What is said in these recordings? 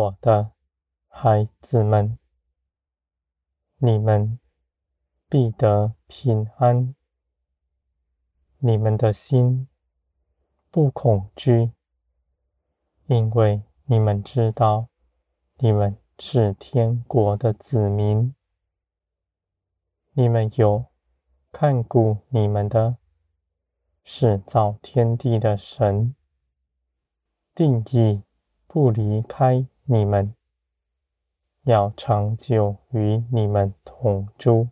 我的孩子们，你们必得平安，你们的心不恐惧，因为你们知道，你们是天国的子民，你们有看顾你们的，是造天地的神，定义不离开你们，要长久与你们同住。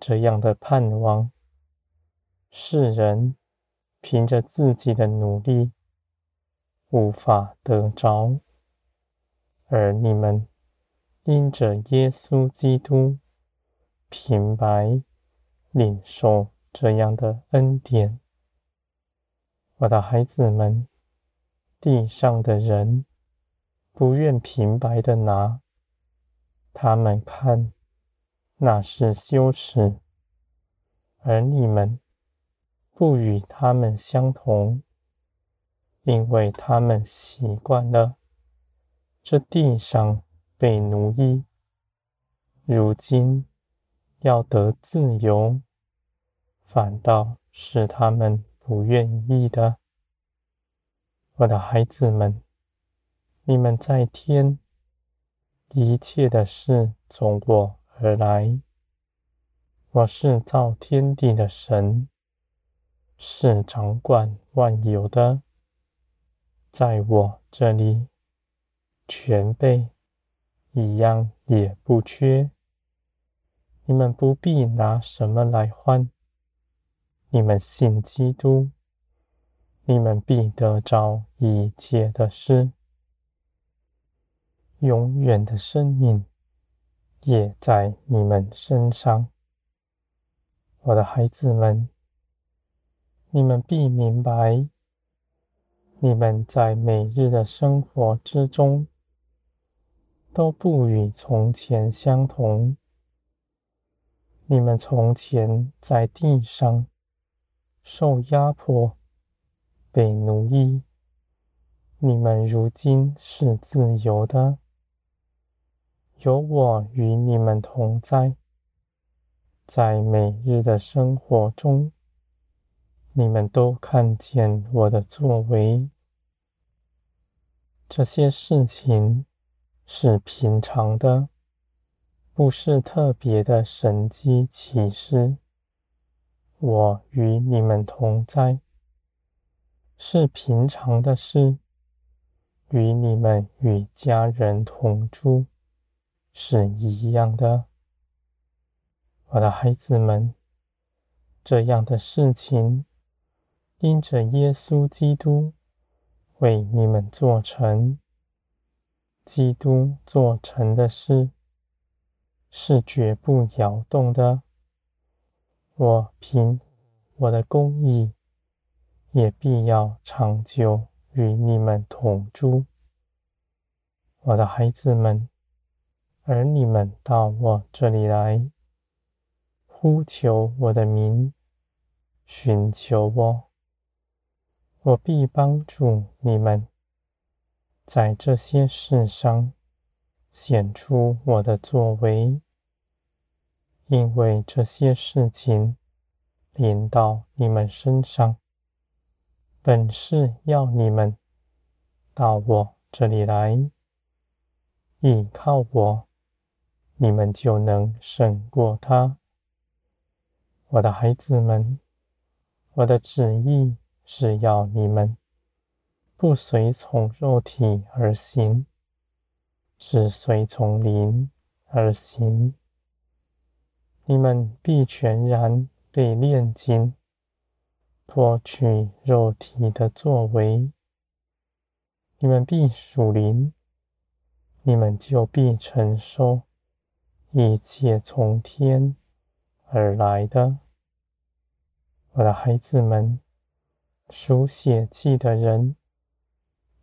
这样的盼望，世人凭着自己的努力无法得着，而你们因着耶稣基督平白领受这样的恩典。我的孩子们，地上的人。不愿平白的拿，他们看那是羞耻，而你们不与他们相同，因为他们习惯了这地上被奴役，如今要得自由，反倒是他们不愿意的。我的孩子们。你们在天，一切的事从我而来。我是造天地的神，是掌管万有的。在我这里，全备，一样也不缺。你们不必拿什么来换。你们信基督，你们必得着一切的事。永远的生命也在你们身上，我的孩子们，你们必明白，你们在每日的生活之中都不与从前相同。你们从前在地上受压迫、被奴役，你们如今是自由的。有我与你们同在，在每日的生活中，你们都看见我的作为。这些事情是平常的，不是特别的神迹奇事。我与你们同在，是平常的事，与你们与家人同住。是一样的，我的孩子们，这样的事情，因着耶稣基督为你们做成，基督做成的事，是绝不摇动的。我凭我的公义，也必要长久与你们同住，我的孩子们。而你们到我这里来，呼求我的名，寻求我，我必帮助你们，在这些事上显出我的作为，因为这些事情临到你们身上，本是要你们到我这里来，倚靠我。你们就能胜过他，我的孩子们。我的旨意是要你们不随从肉体而行，只随从灵而行。你们必全然被炼金，脱去肉体的作为。你们必属灵，你们就必承受。一切从天而来的，我的孩子们，属血气的人，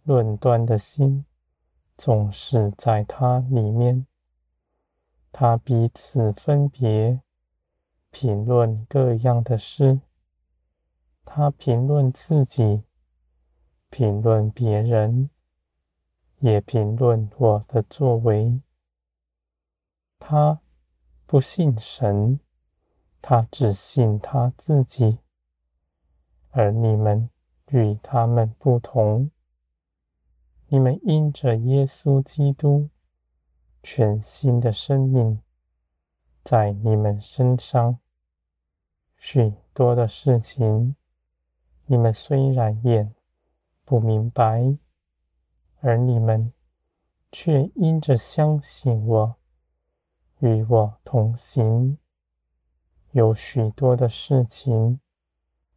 论断的心总是在他里面。他彼此分别，评论各样的事。他评论自己，评论别人，也评论我的作为。他不信神，他只信他自己。而你们与他们不同，你们因着耶稣基督全新的生命在你们身上，许多的事情，你们虽然也不明白，而你们却因着相信我，与我同行，有许多的事情，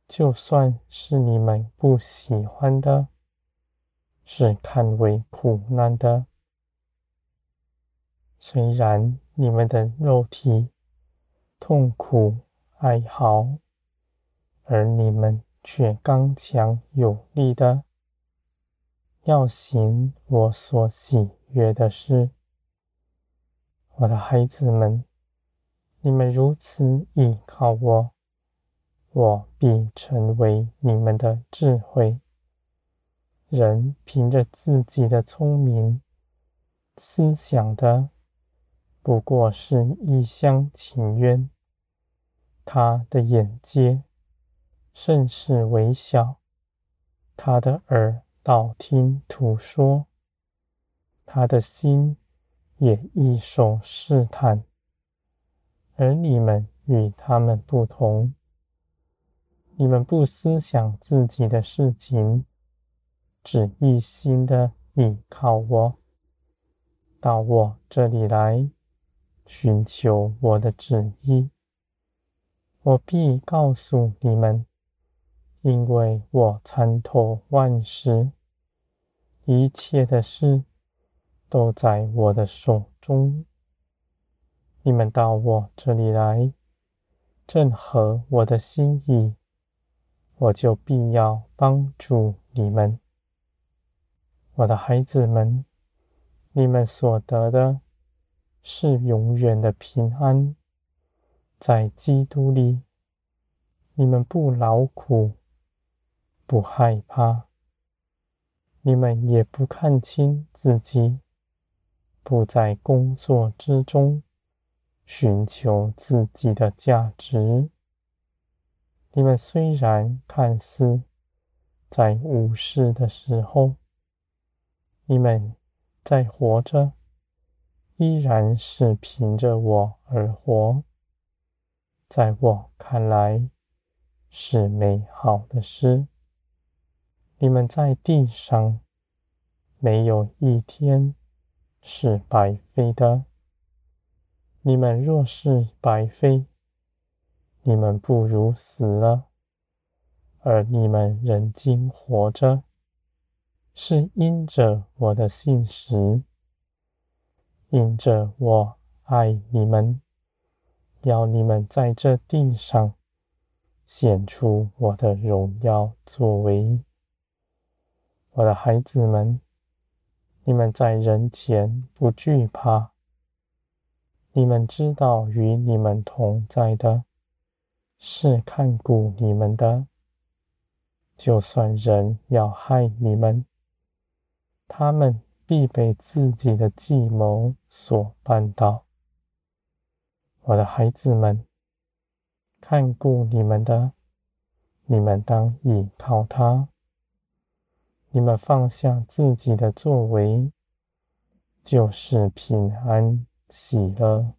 就算是你们不喜欢的，是看为苦难的，虽然你们的肉体痛苦哀嚎，而你们却刚强有力的，要行我所喜悦的事。我的孩子们，你们如此倚靠我，我必成为你们的智慧。人凭着自己的聪明思想的，不过是一厢情愿。他的眼界甚是微小，他的耳道听途说，他的心。也易受试探，而你们与他们不同。你们不思想自己的事情，只一心的倚靠我，到我这里来，寻求我的旨意。我必告诉你们，因为我参透万事，一切的事。都在我的手中。你们到我这里来，正合我的心意，我就必要帮助你们。我的孩子们，你们所得的是永远的平安，在基督里，你们不劳苦，不害怕，你们也不看清自己。不在工作之中寻求自己的价值。你们虽然看似在无事的时候，你们在活着，依然是凭着我而活。在我看来是美好的事。你们在地上没有一天。是白费的。你们若是白费，你们不如死了；而你们仍今活着，是因着我的信实，因着我爱你们，要你们在这地上显出我的荣耀作为，我的孩子们。你们在人前不惧怕，你们知道与你们同在的，是看顾你们的。就算人要害你们，他们必被自己的计谋所绊倒。我的孩子们，看顾你们的，你们当倚靠他。你们放下自己的作为，就是平安喜乐。